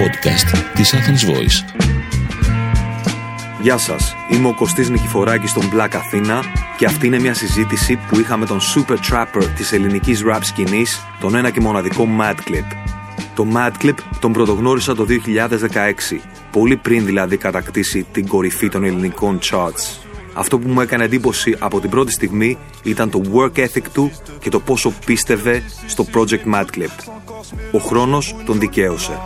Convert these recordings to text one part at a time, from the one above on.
podcast της Athens Voice. Γεια σας, είμαι ο Κωστής Νικηφοράκης στον Black Athena και αυτή είναι μια συζήτηση που είχα με τον Super Trapper της ελληνικής rap σκηνής, τον ένα και μοναδικό Madclip. Το Madclip τον πρωτογνώρισα το 2016, πολύ πριν δηλαδή κατακτήσει την κορυφή των ελληνικών charts. Αυτό που μου έκανε εντύπωση από την πρώτη στιγμή ήταν το work ethic του και το πόσο πίστευε στο project Madclip. Ο χρόνος τον δικαίωσε.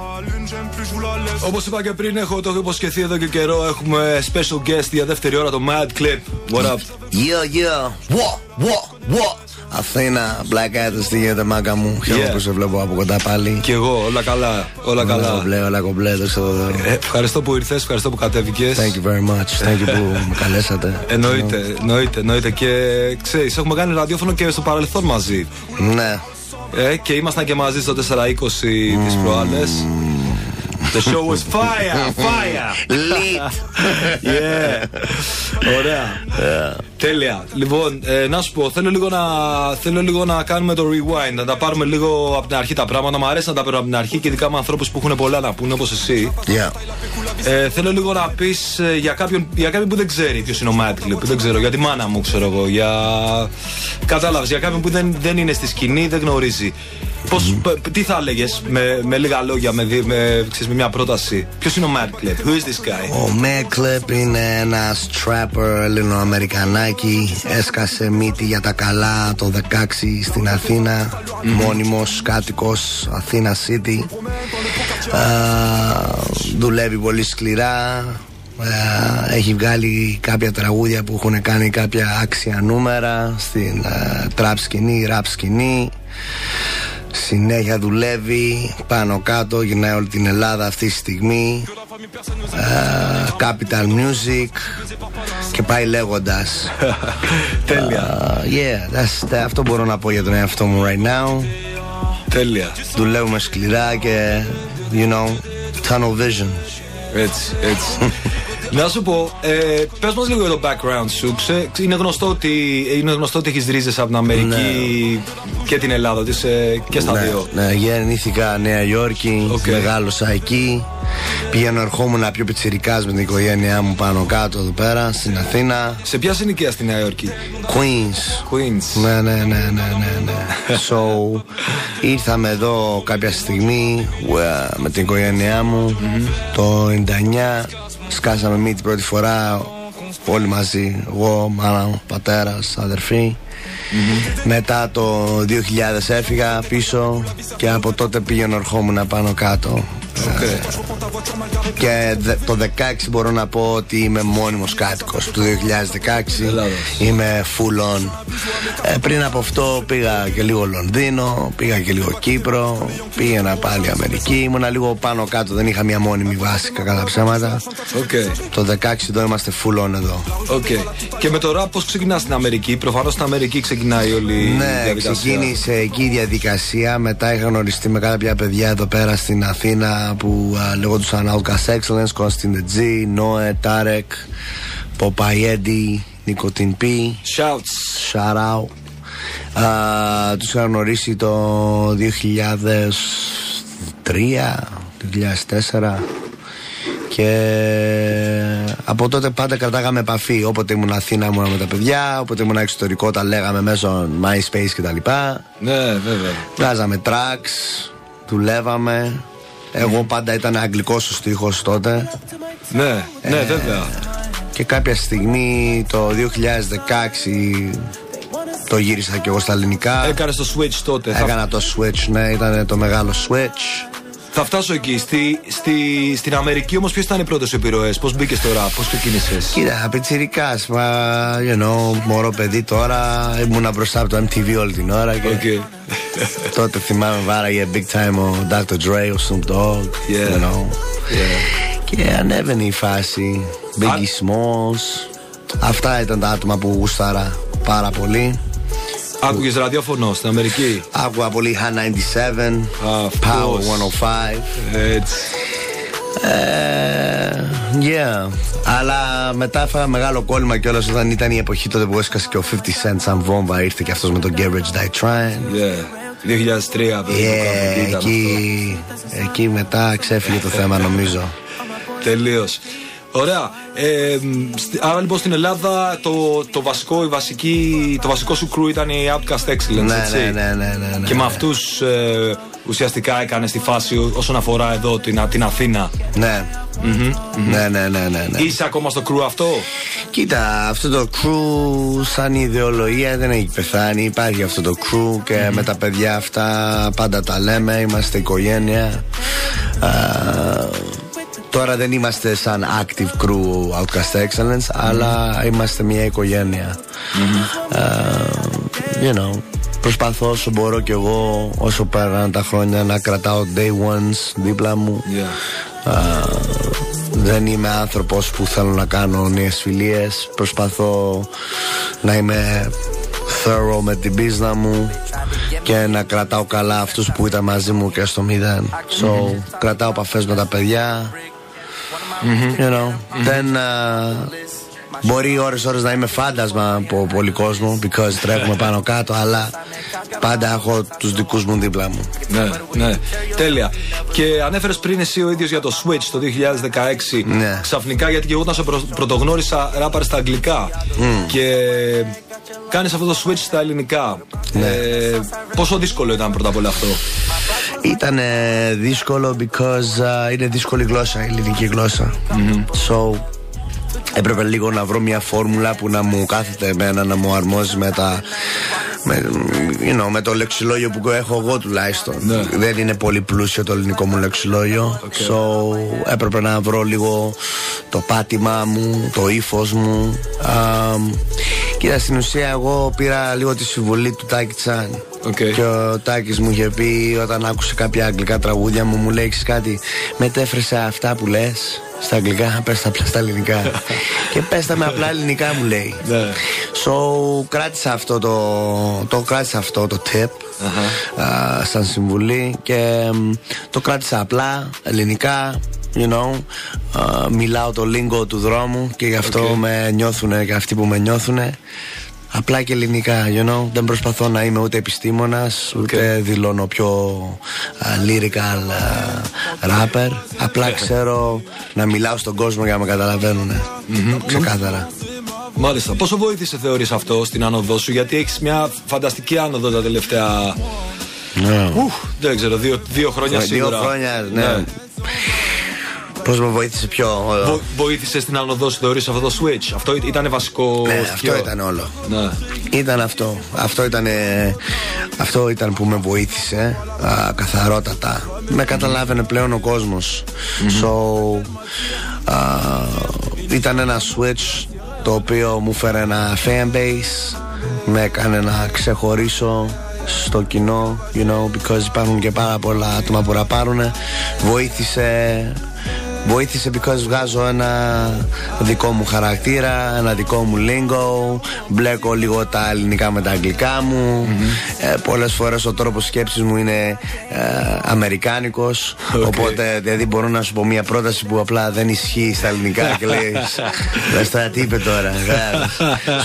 Όπως είπα και πριν, έχω το υποσχεθεί εδώ και καιρό. Έχουμε special guest για δεύτερη ώρα το Mad Clip. What up? Yeah, yeah. What, what, what. Αθήνα, Black Adams, τι γίνεται μάγκα μου. Χαίρομαι που σε βλέπω από κοντά πάλι. Και εγώ, όλα καλά. Όλα καλά. Όλα κομπλέ, όλα κομπλέ, δώστε εδώ. Ε, ευχαριστώ που ήρθες, ευχαριστώ που κατέβηκες. Thank you very much. Thank you που με καλέσατε. Εννοείται, εννοείται, εννοείται. Και ξέρεις, έχουμε κάνει ραδιόφωνο και στο παρελθόν μαζί. Ναι. Ε, και ήμασταν και μαζί στο 420 mm. τις προάλλες. The show was fire, fire. Lit. yeah. Ωραία. Yeah. Τέλεια. Λοιπόν, ε, να σου πω, θέλω λίγο να, θέλω λίγο να κάνουμε το rewind, να τα πάρουμε λίγο από την αρχή τα πράγματα. Μου αρέσει να τα παίρνω από την αρχή και ειδικά με ανθρώπους που έχουν πολλά να πούνε όπως εσύ. Yeah. Ε, θέλω λίγο να πεις ε, για, κάποιον, για κάποιον που δεν ξέρει ποιος είναι ο Madclip. Δεν ξέρω, για τη μάνα μου, ξέρω εγώ. Για... Κατάλαβες, για κάποιον που δεν, δεν είναι στη σκηνή, δεν γνωρίζει. Πώς, τι θα έλεγες με, με λίγα λόγια, με, με, ξέρεις, με μια πρόταση. Ποιος είναι ο Mad Clip, Who is this guy? Ο Mad Clip είναι ένας trapper ελληνοαμερικανάκι. Έσκασε μύτη για τα καλά το 16 στην Αθήνα. Mm-hmm. Μόνιμος κάτοικος Αθήνα City. Uh, δουλεύει πολύ σκληρά. Uh, έχει βγάλει κάποια τραγούδια που έχουν κάνει κάποια άξια νούμερα στην uh, trap σκηνή, rap σκηνή. Συνέχεια δουλεύει πάνω κάτω, γυρνάει όλη την Ελλάδα αυτή τη στιγμή. Uh, Capital Music και πάει λέγοντας. Τέλεια. Uh, yeah, that's, αυτό μπορώ να πω για τον εαυτό μου right now. Τέλεια. Δουλεύουμε σκληρά και, you know, tunnel vision. Έτσι, έτσι. Να σου πω, ε, πες μας λίγο για το background σου. Ξέ, είναι, γνωστό ότι, είναι γνωστό ότι έχεις ρίζες από την Αμερική ναι. και την Ελλάδα, ότι είσαι και στα ναι, δύο. Ναι, γεννήθηκα Νέα Υόρκη, okay. μεγάλωσα εκεί. Πήγαινα ερχόμουν πιο πιτσιρικάς με την οικογένειά μου πάνω κάτω εδώ πέρα στην Αθήνα. Σε ποια συνοικία στη Νέα Υόρκη, Queens. Queens. Ναι, ναι, ναι, ναι, ναι. ναι. so, ήρθαμε εδώ κάποια στιγμή με την οικογένειά μου mm-hmm. το 99 Σκάσαμε μύτη πρώτη φορά όλοι μαζί. Εγώ, μάνα, πατέρας, αδερφή. Mm-hmm. Μετά το 2000 έφυγα πίσω και από τότε πήγαινα ερχόμουν πάνω κάτω. Okay. Και το 16 μπορώ να πω ότι είμαι μόνιμος κάτοικος. Του 2016 Είμαι full on. Ε, Πριν από αυτό πήγα και λίγο Λονδίνο Πήγα και λίγο Κύπρο Πήγαινα πάλι Αμερική. Ήμουνα λίγο πάνω κάτω Δεν είχα μια μόνιμη βάση κακά τα ψέματα. Okay. Το 16 εδώ είμαστε full on εδώ. Okay. Και με το rap πώς ξεκινάς στην Αμερική; Προφανώς στην Αμερική ξεκινάει όλη ναι, η διαδικασία. Ναι ξεκίνησε εκεί η διαδικασία. Μετά είχα γνωριστεί με κάποια παιδιά εδώ πέρα στην Αθήνα που uh, λεγόντουσαν Outcast Excellence, Constant G, Noe, Tarek, Popeye Eddie, Nicotine P. Shouts. Shout out. Uh, τους είχα γνωρίσει το 2003, 2004 και από τότε πάντα κρατάγαμε επαφή. Όποτε ήμουν Αθήνα ήμουν με τα παιδιά, όποτε ήμουν εξωτερικό τα λέγαμε μέσω MySpace κτλ. Ναι, βέβαια. Βγάζαμε tracks, δουλεύαμε. Εγώ πάντα ήταν αγγλικός ο στίχος τότε. Ναι, ναι, ε, βέβαια. Και κάποια στιγμή το 2016 το γύρισα και εγώ στα ελληνικά. Έκανε το switch τότε. Έκανα το switch, ναι, ήταν το μεγάλο switch. Θα φτάσω εκεί. Στη, στη, στην Αμερική όμως, ποιε ήταν οι πρώτες επιρροές, πώς μπήκες τώρα, πώς ξεκίνησε. Κοίτα, πιτσυρικά. Μα, you know, μωρό παιδί τώρα. Ήμουνα μπροστά από το MTV όλη την ώρα. Και okay. τότε θυμάμαι βάραγε big time ο Dr. Dre, ο Snoop Dogg. Yeah. You know. Yeah. Και ανέβαινε η φάση. Biggie Smalls. Αυτά ήταν τα άτομα που γούσταρα πάρα πολύ. Άκουγες ραδιόφωνο στην Αμερική; Άκουγα πολύ Han 97, Power 105. Έτσι. Ε, yeah. Αλλά μετά έφαγα μεγάλο κόλλημα κιόλας όταν ήταν η εποχή τότε που έσκασε και ο 50 Cent σαν βόμβα. Ήρθε και αυτός με τον Garage Die Trying. Yeah. 2003 yeah, εκεί, εκεί μετά ξέφυγε το θέμα νομίζω. Τελείως. Ωραία. Ε, άρα λοιπόν στην Ελλάδα το, το βασικό, η βασική, το βασικό σου κρού ήταν η Outcast Excellence, ναι, έτσι; Ναι, ναι, ναι, ναι, ναι Και με αυτούς ε, ουσιαστικά έκανες τη φάση όσον αφορά εδώ την, την Αθήνα. Ναι. Ναι, ναι, ναι, ναι, ναι. Είσαι ακόμα στο κρού αυτό; Κοίτα, αυτό το κρού σαν ιδεολογία δεν έχει πεθάνει. Υπάρχει αυτό το κρού και με τα παιδιά αυτά πάντα τα λέμε. Είμαστε οικογένεια. Τώρα δεν είμαστε σαν active crew Outcast Excellence, αλλά είμαστε μια οικογένεια. you know, προσπαθώ όσο μπορώ κι εγώ όσο πέραν τα χρόνια να κρατάω day ones δίπλα μου. δεν είμαι άνθρωπος που θέλω να κάνω νέες φιλίες Προσπαθώ να είμαι thorough με την πίσνα μου και να κρατάω καλά αυτούς που ήταν μαζί μου και στο μηδέν. So, κρατάω επαφές με τα παιδιά Mm-hmm. You know, δεν. Uh, μπορεί ώρες-ώρες να είμαι φάντασμα από πολύ κόσμο, because τρέχουμε πάνω κάτω, αλλά πάντα έχω τους δικούς μου δίπλα μου. Ναι, ναι. Τέλεια. Και ανέφερες πριν εσύ ο ίδιος για το Switch το 2016. Ναι. Ξαφνικά, γιατί και εγώ όταν σε πρωτογνώρισα ράπαρ στα αγγλικά. Mm. Και κάνεις αυτό το switch στα ελληνικά. Ναι. Ε, πόσο δύσκολο ήταν πρώτα απ' όλα αυτό; Ήταν δύσκολο because uh, είναι δύσκολη γλώσσα, η ελληνική γλώσσα. Mm-hmm. So έπρεπε λίγο να βρω μια φόρμουλα που να μου κάθεται εμένα να μου αρμόζει με τα με, you know, με το λεξιλόγιο που έχω εγώ τουλάχιστον. Ναι. Δεν είναι πολύ πλούσιο το ελληνικό μου λεξιλόγιο. Okay. So έπρεπε να βρω λίγο το πάτημά μου, το ύφος μου. Um, κοίτα, στην ουσία εγώ πήρα λίγο τη συμβολή του Τάκη Τσάν. Okay. Και ο Τάκης μου είχε πει όταν άκουσε κάποια αγγλικά τραγούδια μου, μου λέει κάτι. Μετέφρασε αυτά που λες στα αγγλικά, πες τα απλά στα ελληνικά. και πες τα με απλά ελληνικά μου λέει. Ναι. so κράτησα αυτό το, το κράτησα αυτό το tip σαν συμβουλή και το κράτησα απλά ελληνικά you know, μιλάω το lingo του δρόμου και γι' αυτό με νιώθουν και αυτοί που με νιώθουν Απλά και ελληνικά, you know. Δεν προσπαθώ να είμαι ούτε επιστήμονας, ούτε δηλώνω πιο uh, lyrical uh, rapper. Απλά ξέρω να μιλάω στον κόσμο για να με καταλαβαίνουν. Mm-hmm. Ξεκάθαρα. Μάλιστα. Πόσο βοήθησε θεωρείς αυτό στην άνοδό σου, γιατί έχεις μια φανταστική άνοδο τα τελευταία. Ναι. Ουφ, δεν ξέρω, δύο, δύο χρόνια σίγουρα. Δύο χρόνια, ναι. ναι. Πώς με βοήθησε πιο. Βο, βοήθησε στην άνοδό σου, θεωρεί αυτό το switch. Αυτό ήταν βασικό. Ναι, αυτό ήταν όλο. Ναι. Ήταν αυτό. Αυτό ήταν, αυτό ήταν που με βοήθησε α, καθαρότατα. Με καταλάβαινε πλέον ο κόσμος. Mm-hmm. So, α, ήταν ένα switch το οποίο μου φέρε ένα fan base. Με έκανε να ξεχωρίσω στο κοινό, you know, because υπάρχουν και πάρα πολλά άτομα που ραπάρουν. Βοήθησε Βοήθησε because βγάζω ένα δικό μου χαρακτήρα, ένα δικό μου lingo, μπλέκω λίγο τα ελληνικά με τα αγγλικά μου. Mm-hmm. Ε, Πολλές φορές ο τρόπος σκέψης μου είναι ε, αμερικάνικος. Οπότε δηλαδή μπορώ να σου πω μια πρόταση που απλά δεν ισχύει στα ελληνικά και λέει. Δε τι είπε τώρα.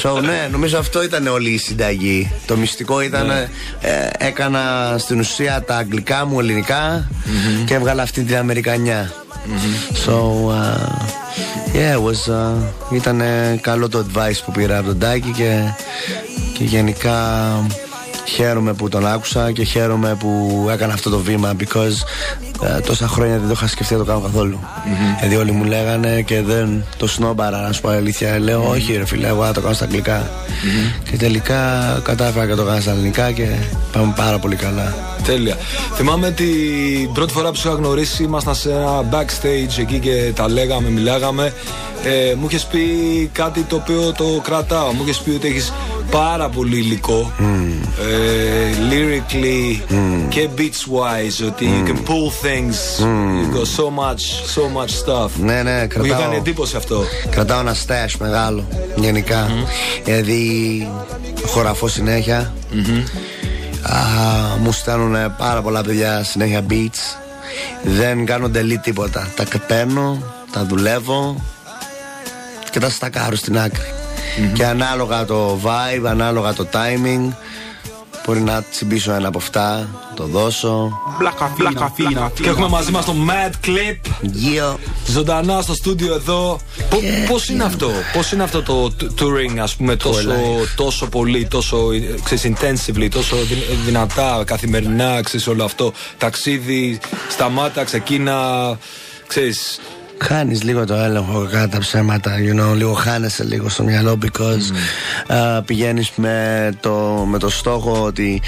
so, ναι, νομίζω αυτό ήταν όλη η συνταγή. Το μυστικό ήταν ναι. ε, έκανα στην ουσία τα αγγλικά μου ελληνικά mm-hmm. και έβγαλα αυτή την Αμερικανιά. Mm-hmm. So, uh, yeah, it was, uh, ήταν καλό το advice που πήρα από τον Τάκη και, και γενικά χαίρομαι που τον άκουσα και χαίρομαι που έκανα αυτό το βήμα because uh, τόσα χρόνια δεν το είχα σκεφτεί να το κάνω καθόλου. Mm-hmm. Δηλαδή όλοι μου λέγανε και δεν το σνόμπαρα να σου πω αλήθεια. Λέω mm-hmm. όχι ρε φίλε, εγώ θα το κάνω στα αγγλικά. Mm-hmm. Και τελικά κατάφερα και το κάνω στα ελληνικά και πάμε πάρα πολύ καλά. Τέλεια. Θυμάμαι την πρώτη φορά που σου είχα γνωρίσει, ήμασταν σε ένα backstage εκεί και τα λέγαμε, μιλάγαμε. Ε, μου είχες πει κάτι το οποίο το κρατάω. Μου είχες πει ότι έχεις πάρα πολύ υλικό. Mm. Ε, lyrically mm. και beats wise. Ότι mm. you can pull things. Mm. You got so much, so much stuff. Ναι, ναι, κρατάω. Μου είχε κάνει εντύπωση αυτό. Κρατάω ένα stash μεγάλο. Γενικά. Mm. Δηλαδή χωραφώ συνέχεια. Mm-hmm. Α, μου στέλνουν πάρα πολλά παιδιά συνέχεια beats. Δεν κάνω delete τίποτα. Τα παίρνω, τα δουλεύω και τα στακάρω στην άκρη. Και ανάλογα το vibe, ανάλογα το timing, Μπορεί να τσιμπήσω ένα από αυτά, το δώσω. Μπλακαφίνα. Και έχουμε μαζί μας το Mad Clip. Γιο. Ζωντανά στο στούντιο εδώ. Πώς είναι αυτό, Πώς είναι αυτό το touring, ας πούμε, τόσο, τόσο πολύ, τόσο ξέρεις, intensively, τόσο δυνατά καθημερινά, ξέρεις όλο αυτό. Ταξίδι, σταμάτα, ξεκίνα, ξέρεις, Χάνεις λίγο το έλεγχο κατά τα ψέματα, you know, λίγο χάνεσαι λίγο στο μυαλό because mm. uh, πηγαίνεις με το, με το στόχο ότι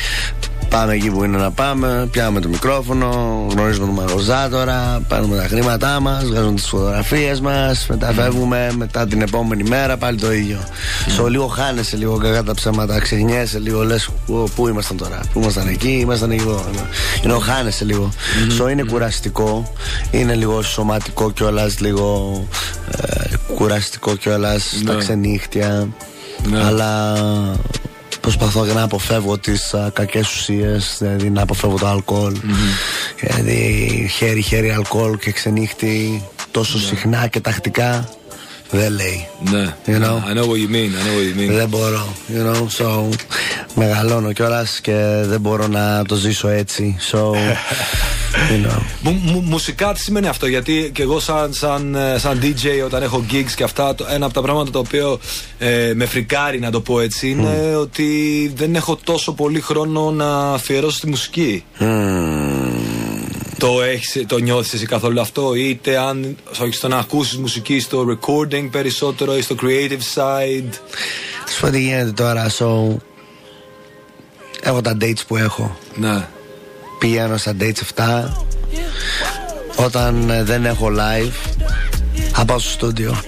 Πάμε εκεί που είναι να πάμε, πιάνουμε το μικρόφωνο, γνωρίζουμε τον μαγαζάτορα, παίρνουμε τα χρήματά μας, βγάζουμε τις φωτογραφίες μας, μετά φεύγουμε, μετά την επόμενη μέρα πάλι το ίδιο. Mm. λίγο χάνεσαι λίγο κακά τα ψέματα, ξεχνιέσαι λίγο, λες πού ήμασταν τώρα, πού ήμασταν εκεί, ήμασταν εκεί εδώ. You χάνεσαι λίγο. Mm. είναι κουραστικό, είναι λίγο σωματικό κιόλας, λίγο ε, κουραστικό κιόλας στα ναι. ξενύχτια. Ναι. Αλλά προσπαθώ να αποφεύγω τις κακές ουσίες, δηλαδή να αποφεύγω το αλκοόλ. Mm-hmm. Δηλαδή χέρι-χέρι αλκοόλ και ξενύχτη τόσο ναι. συχνά και τακτικά δεν λέει. Ναι. You know? I know what you mean. I know what you mean. Δεν μπορώ. You know? So, μεγαλώνω κιόλας και δεν μπορώ να το ζήσω έτσι. So, you know. Μου, μουσικά τι σημαίνει αυτό, γιατί και εγώ σαν, σαν, ε, σαν DJ όταν έχω gigs και αυτά, το, ένα από τα πράγματα το οποίο ε, με φρικάρει να το πω έτσι είναι ότι δεν έχω τόσο πολύ χρόνο να αφιερώσω στη μουσική. Το, έχεις, το νιώθεις εσύ καθόλου αυτό είτε αν όχι στο να ακούσεις μουσική στο recording περισσότερο ή στο creative side; Σου πω τι γίνεται τώρα so, Έχω τα dates που έχω. Ναι. Πηγαίνω στα dates αυτά. Όταν ε, δεν έχω live Θα πάω στο στούντιο.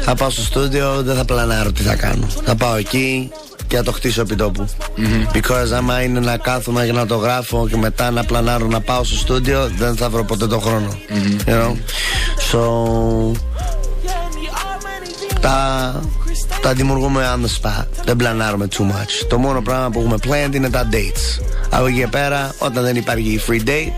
Θα πάω στο στούντιο Δεν θα πλανάρω τι θα κάνω. Θα πάω εκεί και να το χτίσω επί τόπου. Mm-hmm. Because άμα είναι να κάθομαι και να το γράφω και μετά να πλανάρω να πάω στο στούντιο, δεν θα βρω ποτέ τον χρόνο. Mm-hmm. You know? So. Τα, τα δημιουργούμε on the spot. Δεν πλανάρουμε too much. Το μόνο πράγμα που έχουμε planned είναι τα dates. Από εκεί πέρα, όταν δεν υπάρχει free date,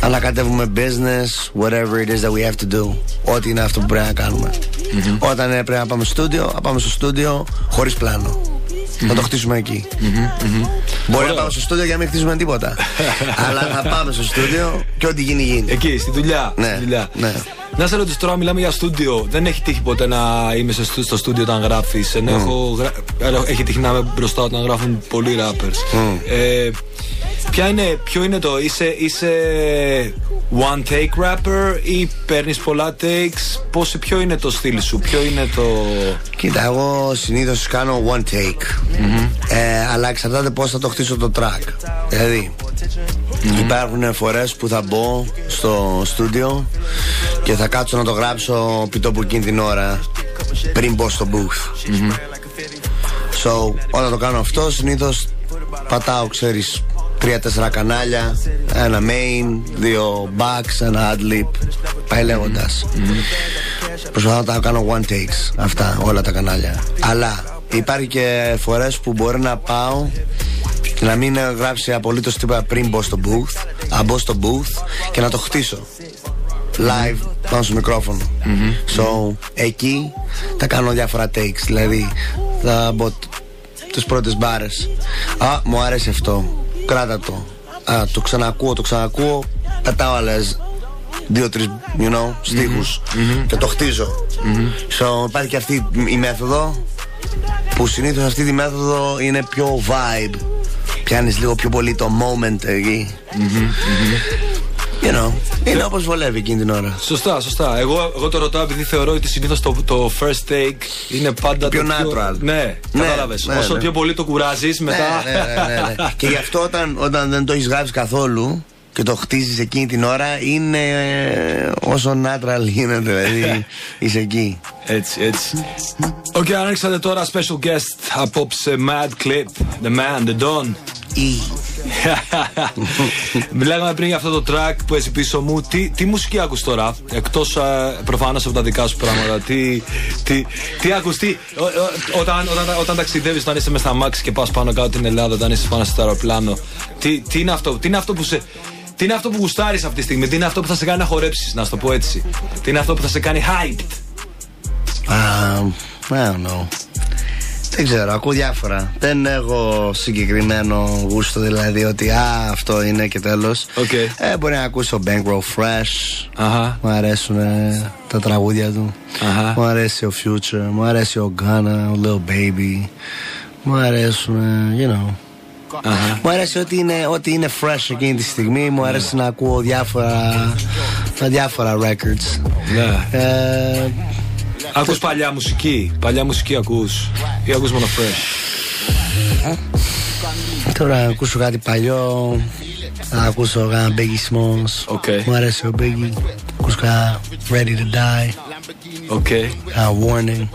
ανακατεύουμε business, whatever it is that we have to do. Ό,τι είναι αυτό που πρέπει να κάνουμε. Mm-hmm. Όταν πρέπει να πάμε στο στούντιο, να πάμε στο στούντιο χωρίς πλάνο. Να το χτίσουμε εκεί. Μπορεί να πάμε στο στούντιο για να μην χτίσουμε τίποτα. Αλλά θα πάμε στο στούντιο και ό,τι γίνει γίνει. Εκεί, στη δουλειά. Ναι. ναι. Να σε ρωτήσω τώρα, μιλάμε για στούντιο. Δεν έχει τύχει ποτέ να είμαι στο στούντιο όταν γράφεις. Έχει τύχει να είμαι μπροστά όταν γράφουν πολλοί rappers. Ε, ποια είναι, ποιο είναι το, είσαι, είσαι one take rapper ή παίρνεις πολλά takes, πώς, ποιο είναι το στυλ σου, ποιο είναι το. Κοίτα, εγώ συνήθως κάνω one take. Mm-hmm. Ε, αλλά εξαρτάται πώς θα το χτίσω το track. Δηλαδή, mm-hmm. υπάρχουν φορές που θα μπω στο στούντιο και θα κάτσω να το γράψω πιτό που εκείνη την ώρα πριν μπω στο booth. Mm-hmm. So, όταν το κάνω αυτό, συνήθως πατάω, ξέρεις, τρία-τέσσερα κανάλια, ένα main, δύο backs, ένα adlib. Πάει λέγοντας. Mm-hmm. Προσπαθώ να τα κάνω one takes αυτά, όλα τα κανάλια. Αλλά υπάρχει και φορές που μπορεί να πάω και να μην γράψει απολύτως τίποτα πριν μπω στο booth, να μπω στο booth και να το χτίσω. Live πάνω στο μικρόφωνο. Mm-hmm. So εκεί θα κάνω διάφορα takes. Δηλαδή θα μπω τις πρώτες μπάρες. Α, μου άρεσε αυτό κράτα το. Α, το ξανακούω, το ξανακούω. Πετάω άλλες δύο-τρεις, you know, στιχους και το χτίζω. Mm-hmm. So, υπάρχει και αυτή η μέθοδο που συνήθως αυτή τη μέθοδο είναι πιο vibe. Πιάνεις λίγο πιο πολύ το moment εκεί. You know, είναι όπως βολεύει εκείνη την ώρα. Σωστά, σωστά. Εγώ, εγώ το ρωτάω επειδή θεωρώ ότι συνήθως το, το first take είναι πάντα πιο το πιο natural. Ναι, ναι κατάλαβες. Ναι, Όσο ναι. πιο πολύ το κουράζεις μετά. Ναι, ναι, ναι, ναι, Και γι' αυτό όταν, όταν δεν το έχεις γράψει καθόλου και το χτίζεις εκείνη την ώρα είναι όσο natural γίνεται. Δηλαδή είσαι εκεί. Έτσι, έτσι. Okay, ανοίξατε τώρα special guest απόψε Mad Clip, The Man, The Don. Μιλάγαμε πριν για αυτό το track που έχει πίσω μου. Τι, τι μουσική ακούς τώρα, εκτός προφανώς από τα δικά σου πράγματα. Τι, τι, τι ακούς, τι, όταν, όταν, όταν ταξιδεύεις, όταν είσαι μες στ' αμάξι και πας πάνω κάτω την Ελλάδα, όταν είσαι πάνω στο αεροπλάνο. Τι, τι είναι αυτό, τι είναι αυτό που σε. Τι είναι αυτό που γουστάρεις αυτή τη στιγμή, τι είναι αυτό που θα σε κάνει να χορέψεις, να σου το πω έτσι. Τι είναι αυτό που θα σε κάνει hyped. Um, I don't know. Δεν ξέρω, ακούω διάφορα. Δεν έχω συγκεκριμένο γούστο, δηλαδή ότι α, αυτό είναι και τέλος. Okay. Ε, μπορεί να ακούσω Bankroll Fresh. Αχα. Μου αρέσουν ε, τα τραγούδια του. Αχα. Μου αρέσει ο Future, μου αρέσει ο Ghana, ο Lil Baby. Μου αρέσουν, ε, you know. Αχα. Μου αρέσει ότι είναι, ότι είναι fresh εκείνη τη στιγμή. Μου αρέσει να ακούω διάφορα, τα διάφορα records. Ναι. Ε, Ακούς παλιά μουσική; Παλιά μουσική ακούς; Ή ακούς μόνο fresh; τώρα να ακούσω κάτι παλιό. Να ακούσω ένα Biggie Smalls. OK. Μου αρέσει ο Biggie. Ακούσω ένα Ready to Die. OK. Ένα Warning.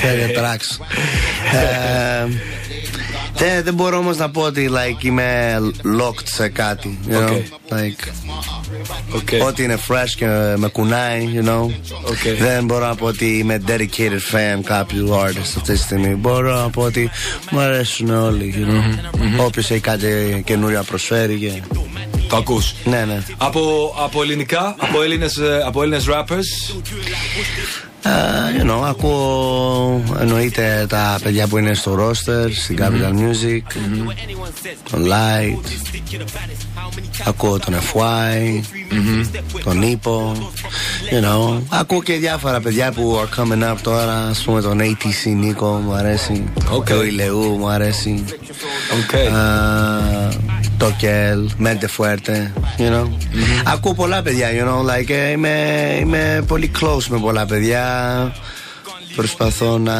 Τέτοια tracks. Ε, δεν, δεν μπορώ όμως να πω ότι like, είμαι locked σε κάτι. You know? Okay. Like, OK. Ό,τι είναι fresh και με κουνάει, you know. Okay. Δεν μπορώ να πω ότι είμαι dedicated fan κάποιου artist αυτή τη στιγμή. Μπορώ να πω ότι μου αρέσουν όλοι, you know. Όποιος έχει κάτι καινούριο να προσφέρει. Και... Το ακούς; Ναι, ναι. Από, από ελληνικά, από Έλληνες, ε, από Έλληνες rappers; Uh, you know, ακούω εννοείται τα παιδιά που είναι στο roster, στην Capital Music, τον Light, ακούω τον FY, τον Nippo, you know, ακούω και διάφορα παιδιά που are coming up τώρα, ας πούμε τον ATC Nico μου αρέσει, Οκ. το iLLEOo μου αρέσει, OK. uh, το Κέλ, Mente Fuerte, you know. Ακούω πολλά παιδιά, you know, like, ε, είμαι, είμαι πολύ close με πολλά παιδιά. Bye. Προσπαθώ να,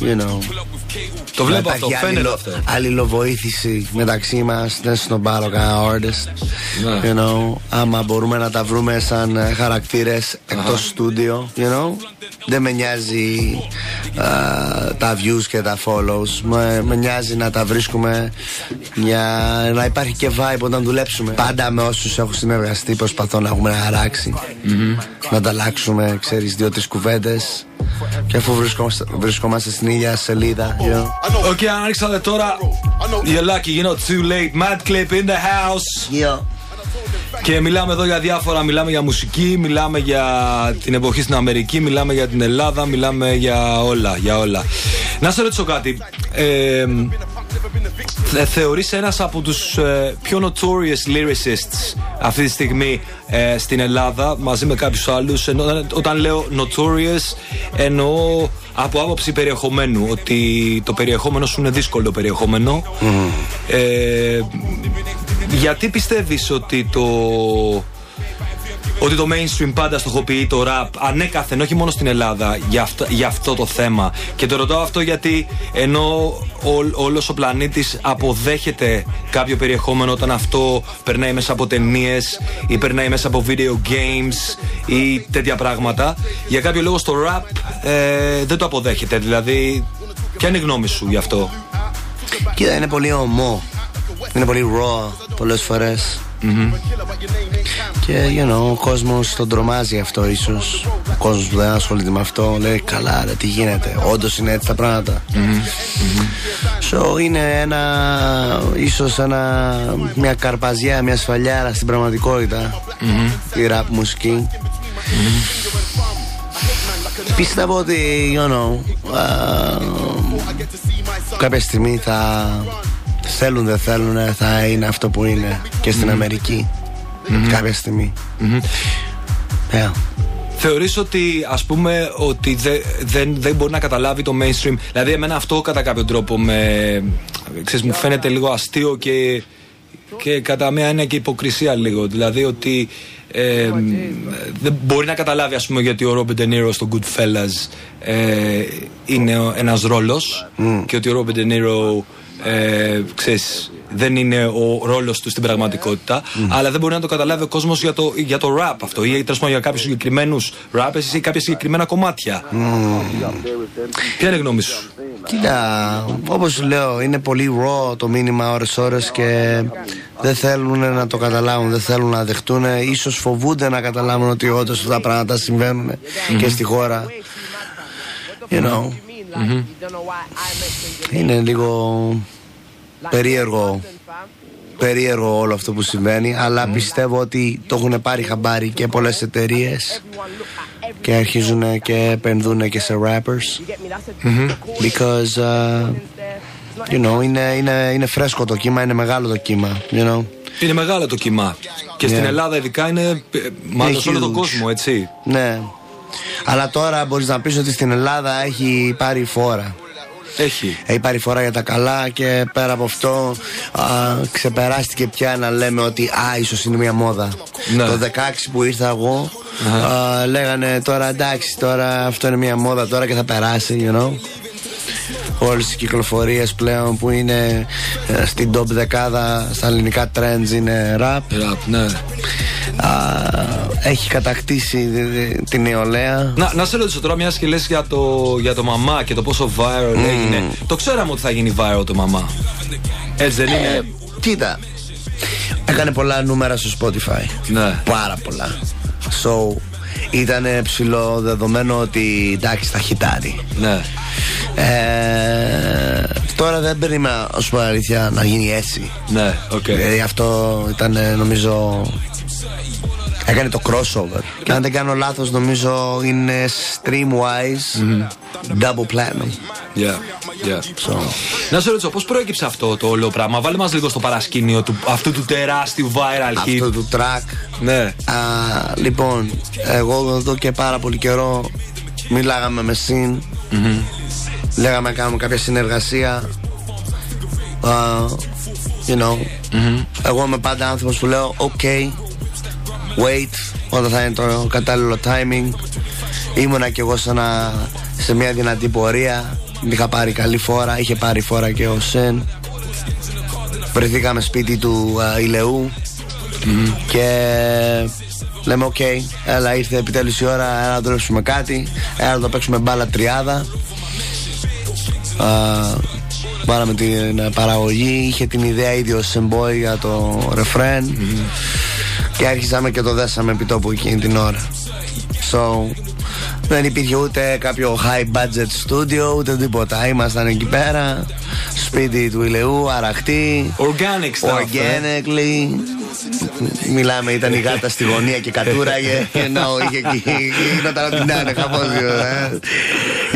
you know, Το βλέπω να αυτό, υπάρχει φαίνεται αλληλο- αυτό. αλληλοβοήθηση μεταξύ μας. Δεν σνομπάρω κανένα artist. Ναι. You know, άμα μπορούμε να τα βρούμε σαν χαρακτήρες εκτός στούντιο, you know. Δεν με νοιάζει α, τα views και τα follows. Με, με νοιάζει να τα βρίσκουμε για να υπάρχει και vibe όταν δουλέψουμε. Πάντα με όσους έχω συνεργαστεί προσπαθώ να έχουμε ένα χαράξει. Να ανταλλάξουμε, ξέρεις, δύο-τρεις κουβέντες. Και αφού βρισκόμαστε, βρισκόμαστε στην ίδια σελίδα, you know. OK, ανοίξατε τώρα. You're lucky, you're not too late. Mad Clip in the house. Yeah. Και μιλάμε εδώ για διάφορα. Μιλάμε για μουσική, μιλάμε για την εποχή στην Αμερική, μιλάμε για την Ελλάδα, μιλάμε για όλα. Για όλα. Να σε ρωτήσω κάτι. Ε, θε- θεωρείς ένας από τους ε, πιο notorious lyricists αυτή τη στιγμή ε, στην Ελλάδα μαζί με κάποιους άλλους ενώ, όταν λέω notorious εννοώ από άποψη περιεχομένου ότι το περιεχόμενο σου είναι δύσκολο περιεχόμενο. Ε, γιατί πιστεύεις ότι το ότι το mainstream πάντα στοχοποιεί το rap ανέκαθεν, όχι μόνο στην Ελλάδα, για αυτό, για αυτό το θέμα. Και το ρωτάω αυτό γιατί ενώ όλος ο πλανήτης αποδέχεται κάποιο περιεχόμενο όταν αυτό περνάει μέσα από ταινίες ή περνάει μέσα από video games ή τέτοια πράγματα, για κάποιο λόγο στο rap ε, δεν το αποδέχεται. Δηλαδή, ποια είναι η γνώμη σου γι' αυτό; Κοίτα, είναι πολύ ομό. Είναι πολύ raw πολλές φορές. Και, you know, ο κόσμος τον τρομάζει αυτό ίσως. Ο κόσμος που δεν ασχολείται με αυτό λέει καλά ρε τι γίνεται. Όντως είναι έτσι τα πράγματα. So είναι ένα, ίσως ένα, μια καρπαζιά, μια σφαλιάρα στην πραγματικότητα. Η rap μουσική. Πιστεύω ότι, you know, α, κάποια στιγμή θα θέλουν δεν θέλουν θα είναι αυτό που είναι και στην αμερικη κάποια στιγμή. Yeah. Θεωρείς ότι ας πούμε ότι δε- δεν, δεν μπορεί να καταλάβει το mainstream Δηλαδή εμένα αυτό κατά κάποιο τρόπο με, ξέρεις, μου φαίνεται λίγο αστείο και, και κατά μία έννοια και υποκρισία λίγο. Δηλαδή ότι ε, δεν μπορεί να καταλάβει ας πούμε γιατί ο Robert De Niro στο Goodfellas ε, είναι ο- ένας ρόλος και ότι ο Robert De Niro ε, ξέρεις, δεν είναι ο ρόλος του στην πραγματικότητα. Αλλά δεν μπορεί να το καταλάβει ο κόσμος για το, για το rap αυτό ή τέλος πάντων για κάποιους συγκεκριμένους rappers ή κάποια συγκεκριμένα κομμάτια. Ποια είναι η γνώμη σου; Κοίτα, όπως σου λέω, είναι πολύ raw το μήνυμα ώρες-ώρες και δεν θέλουν να το καταλάβουν, δεν θέλουν να δεχτούν. Ίσως φοβούνται να καταλάβουν ότι όντως αυτά τα πράγματα συμβαίνουν και στη χώρα. You know. Είναι λίγο περίεργο περίεργο όλο αυτό που συμβαίνει αλλά πιστεύω ότι το έχουν πάρει χαμπάρι και πολλές εταιρείες και αρχίζουν και επενδύουν και σε rappers. Because, uh, you know, είναι, είναι, είναι φρέσκο το κύμα, είναι μεγάλο το κύμα, you know. Είναι μεγάλο το κύμα. Και στην Yeah. Ελλάδα, ειδικά, είναι. ε, Μάλλον σε όλο τον huge. κόσμο, έτσι. Ναι. Αλλά τώρα μπορείς να πεις ότι στην Ελλάδα έχει πάρει φόρα. Έχει. Έχει πάρει φορά για τα καλά και πέρα από αυτό α, ξεπεράστηκε πια να λέμε ότι α, ίσως είναι μια μόδα. Ναι. Το 16 που ήρθα εγώ α, λέγανε τώρα εντάξει τώρα αυτό είναι μια μόδα τώρα και θα περάσει, you know. Όλες οι κυκλοφορίες πλέον που είναι ε, στην top δεκάδα στα ελληνικά trends είναι rap. Ραπ, ναι. Α, έχει κατακτήσει ε, την νεολαία. Να, να σε ρωτήσω τώρα, μιας και λες για το, για το μαμά και το πόσο viral έγινε. Το ξέραμε ότι θα γίνει viral το μαμά. Έτσι δεν είναι; Ε, κοίτα, έκανε πολλά νούμερα στο Spotify. Ναι. Πάρα πολλά. So, ήταν ψιλοδεδομένο ότι εντάξει θα χιτάρει. Ναι. Ε, τώρα δεν περίμενα, να σου πω αλήθεια, να γίνει έτσι. Ναι, οκ. Δηλαδή αυτό ήταν ε, νομίζω Έκανε το crossover Και αν δεν κάνω λάθος νομίζω είναι stream-wise Double platinum Yeah, yeah. so, Να σε ρωτήσω, πώς προέκυψε αυτό το όλο πράγμα; Βάλε μας λίγο στο παρασκήνιο του, αυτού του τεράστιου viral hit. Αυτό του track Ναι. Α, λοιπόν, εγώ εδώ και πάρα πολύ καιρό μιλάγαμε με συν. Λέγαμε να κάνουμε κάποια συνεργασία. Α, you know. Εγώ είμαι πάντα άνθρωπος που λέω: OK, wait, όταν θα είναι το κατάλληλο timing. Ήμουνα κι εγώ σε, ένα- σε μια δυνατή πορεία. Είχα πάρει καλή φόρα, είχε πάρει φόρα και ο Sin. Βρεθήκαμε σπίτι του α, iLLEOo και λέμε: Οκ, έλα, ήρθε επιτέλους η ώρα. Έλα να δουλέψουμε κάτι. Έλα να το παίξουμε μπάλα τριάδα. Α, Πήραμε την παραγωγή. Είχε την ιδέα ήδη ο Sin Boy για το ρεφρέν. Και άρχισαμε και το δέσαμε επί τόπου εκείνη την ώρα. So, δεν υπήρχε ούτε κάποιο high budget studio ούτε τίποτα. Ήμασταν εκεί πέρα, σπίτι του ηλαιού, αραχτή. Organic stuff. ε. Organically. Μιλάμε, ήταν η γάτα στη γωνία και κατούραγε. Ενώ είχε εκεί. Γινόταν ό,τι να είναι, χαμός, ε.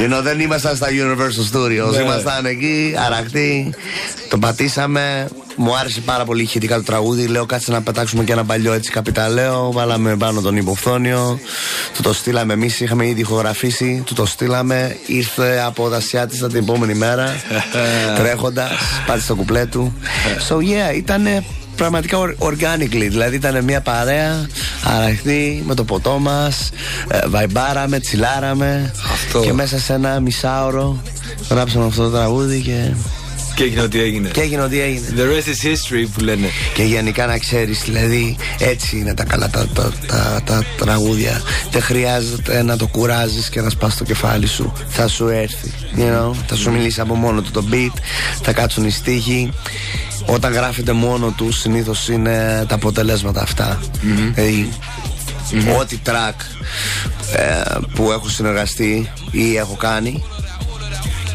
Ενώ δεν ήμασταν στα Universal Studios. Ναι. Ήμασταν εκεί, αραχτή. Το πατήσαμε. Μου άρεσε πάρα πολύ ηχητικά το τραγούδι. Λέω κάτσε να πετάξουμε και ένα παλιό έτσι καπιταλαίο. Βάλαμε πάνω τον υποφθόνιο. Του το στείλαμε εμείς. Είχαμε ήδη ηχογραφήσει. Του το στείλαμε. Ήρθε από τα Ασιάτιστα την επόμενη μέρα. Τρέχοντας. Πάτησε το κουπλέ του. So yeah, ήταν πραγματικά or- organically. Δηλαδή ήταν μια παρέα αραχτή με το ποτό μας. βαϊμπάραμε, τσιλάραμε. Αυτό. Και μέσα σε ένα μισάωρο γράψαμε αυτό το τραγούδι και, Και έγινε ό,τι έγινε. και έγινε ό,τι έγινε. The rest is history που λένε. Και γενικά να ξέρεις, δηλαδή έτσι είναι τα καλά τα, τα, τα, τα τραγούδια. Δεν χρειάζεται να το κουράζεις και να σπάς το κεφάλι σου. Θα σου έρθει. You know? Θα σου μιλήσει από μόνο του το beat, θα κάτσουν οι στίχοι. Όταν γράφεται μόνο τους, συνήθως είναι τα αποτελέσματα αυτά. Δηλαδή, ό,τι track ε, που έχω συνεργαστεί ή έχω κάνει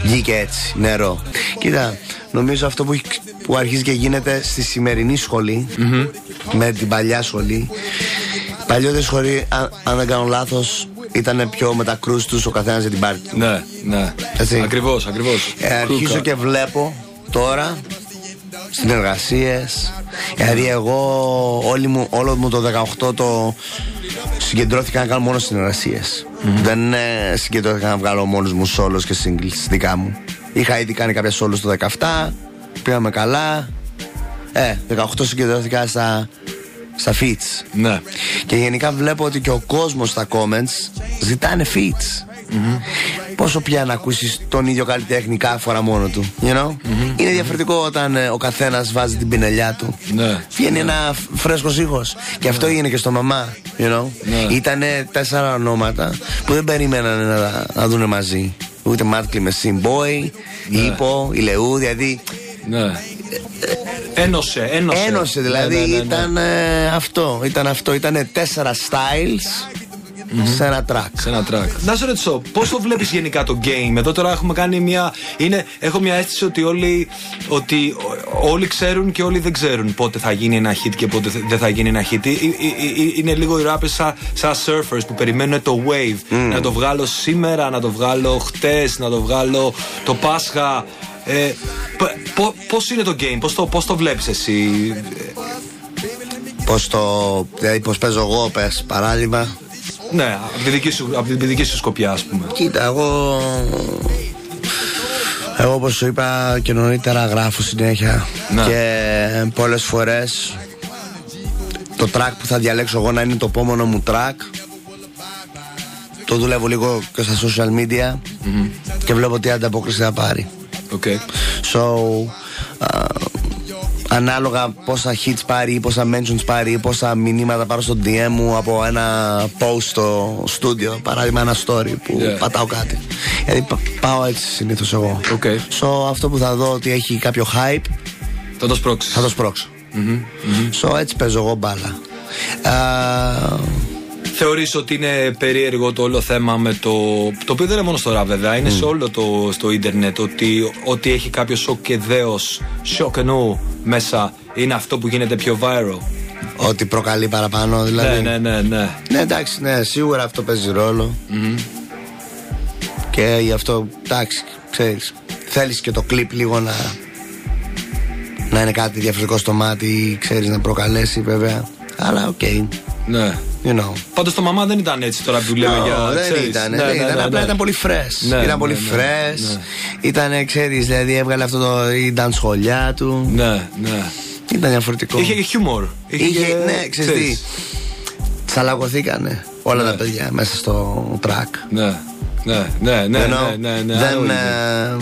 Βγήκε έτσι, νερό. Κοίτα, νομίζω αυτό που, έχει- που αρχίζει και γίνεται στη σημερινή σχολή, με την παλιά σχολή. Παλιότερη σχολή, αν, αν δεν κάνω λάθος, ήταν πιο με τα κρούς τους ο καθένας για την πάρτι του. Ναι, ναι. Έτσι. Ακριβώς, ακριβώς. Ε, αρχίζω και βλέπω τώρα συνεργασίε. Δηλαδή, εγώ όλη μου, όλο μου το 18 το συγκεντρώθηκα να κάνω μόνο συνεργασίες. Δεν ε, συγκεντρώθηκα να βγάλω μόνος μου solos και singles δικά μου. Είχα ήδη κάνει κάποια solos το 17, πήγαμε καλά. Ε, 18 συγκεντρώθηκα στα, στα feats. Ναι. Και γενικά βλέπω ότι και ο κόσμος στα comments ζητάνε feats. Πόσο πια να ακούσεις τον ίδιο καλλιτέχνη κάθε φορά μόνο του. You know? Είναι διαφορετικό όταν ε, ο καθένας βάζει την πινελιά του. Ναι. Βγαίνει ένα φρέσκο ήχος. Και αυτό έγινε και στο μαμά. You know? Ναι. Ήτανε τέσσερα ονόματα που δεν περίμεναν να, να δουν μαζί. Ούτε Μάτκλι με Simboy, Ήπο, Ηλεού, δηλαδή. Ναι. Ένωσε, ένωσε. Ένωσε δηλαδή, Ναι, ναι, ναι, ναι. ήταν ε, αυτό. Ήταν αυτό. Ήταν τέσσερα styles σε ένα track. Σε ένα track. Να σε ρωτήσω, πώς το βλέπεις γενικά το game; Εδώ τώρα έχουμε κάνει μια. Είναι, έχω μια αίσθηση ότι όλοι, ότι όλοι ξέρουν και όλοι δεν ξέρουν πότε θα γίνει ένα hit και πότε δεν θα γίνει ένα hit. Είναι λίγο οι rappers σαν, σαν surfers που περιμένουν το wave. Να το βγάλω σήμερα, να το βγάλω χτες, να το βγάλω το Πάσχα. Ε, Πώς είναι το game, πώς το, πώς το βλέπεις εσύ, Πώς το. Δηλαδή, πώς παίζω εγώ, πες παράδειγμα. Ναι, από τη δική σου, από τη δική σου σκοπιά, ας πούμε. Κοίτα, εγώ. Εγώ όπως σου είπα και νωρίτερα γράφω συνέχεια ναι. και πολλές φορές το track που θα διαλέξω εγώ να είναι το επόμενο μου track το δουλεύω λίγο και στα social media και βλέπω τι ανταπόκριση θα πάρει. Okay. So, uh, ανάλογα πόσα hits πάρει ή πόσα mentions πάρει ή πόσα μηνύματα πάρω στο DM μου από ένα post στο studio, παράδειγμα ένα story που yeah. πατάω κάτι. Δηλαδή πάω έτσι συνήθως εγώ. Okay. So, αυτό που θα δω ότι έχει κάποιο hype θα το σπρώξω. Θα το σπρώξω. Mm-hmm. So, έτσι παίζω εγώ μπάλα. Uh, Θεωρείς ότι είναι περίεργο το όλο θέμα με το. Το οποίο δεν είναι μόνο στο ραβ, βέβαια, είναι σε όλο το στο ίντερνετ. Ότι, ότι έχει κάποιος σοκ και δέος, σοκ εννοώ μέσα, είναι αυτό που γίνεται πιο viral. Ότι προκαλεί παραπάνω, δηλαδή. Ναι, ναι, ναι. Ναι, ναι εντάξει, ναι, σίγουρα αυτό παίζει Και γι' αυτό, εντάξει, ξέρεις. Θέλεις και το κλιπ λίγο να. να είναι κάτι διαφορετικό στο μάτι, ξέρεις να προκαλέσει βέβαια. Αλλά οκ. Ναι. You know. Πάντως το μαμά δεν ήταν έτσι τώρα που λέμε για. Δεν ξέρεις. ήταν. Ναι, δεν ναι, ήταν. Ναι, απλά ναι. ήταν πολύ fresh. Ναι, ήταν πολύ fresh. Ήταν, ξέρεις, δηλαδή έβγαλε αυτό το. ήταν σχολιά του. Ναι, ναι. Ήταν διαφορετικό. Είχε και χιούμορ. Είχε, Είχε ναι, ξέρεις τι. Τσαλακωθήκανε όλα τα παιδιά μέσα στο track. Ναι, ναι, ναι, ναι. ναι, ναι, ναι δεν, ε,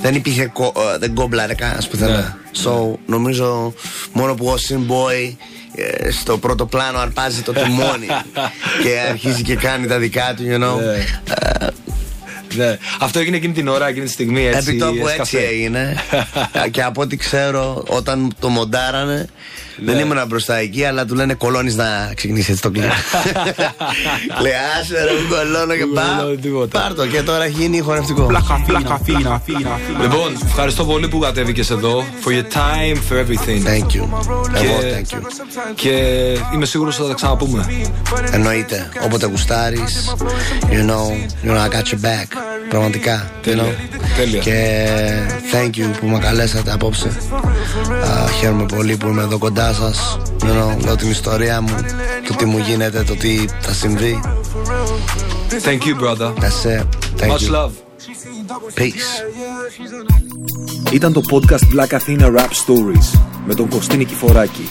δεν υπήρχε. Ε, δεν κόμπλαρε κανένας πουθενά. So νομίζω μόνο που ο Boy ε, στο πρώτο πλάνο αρπάζει το τιμόνι και αρχίζει και κάνει τα δικά του, you know. Ναι. Ε, ναι. Αυτό έγινε εκείνη την ώρα, εκείνη τη στιγμή έτσι. Επί τόπου έτσι έγινε. και από ό,τι ξέρω, όταν το μοντάρανε, δεν ναι. ήμουν μπροστά εκεί, αλλά του λένε κολώνεις να ξεκινήσεις έτσι το κλειπ. Λέει, άσε ρε, κολώνω και πάω. Πάρτο και τώρα έχει γίνει χορευτικό. Λοιπόν, ευχαριστώ πολύ που κατέβηκες εδώ. For your time, for everything. Thank you. Εγώ, thank you. Και είμαι σίγουρος ότι θα τα ξαναπούμε. Εννοείται. Όποτε γουστάρεις, you know, you know, I got your back. Πραγματικά. Τέλεια. Τέλεια. Και thank you που με καλέσατε απόψε. Χαίρομαι πολύ που είμαι εδώ κοντά σας. Λέω την ιστορία μου, το τι μου γίνεται, το τι θα συμβεί. Thank you, brother. That's it. Thank Much you. love. Peace. Ήταν το podcast Black Athena Rap Stories με τον Κωστή Νικηφοράκη.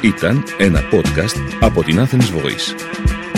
Ήταν ένα podcast από την Athens Voice.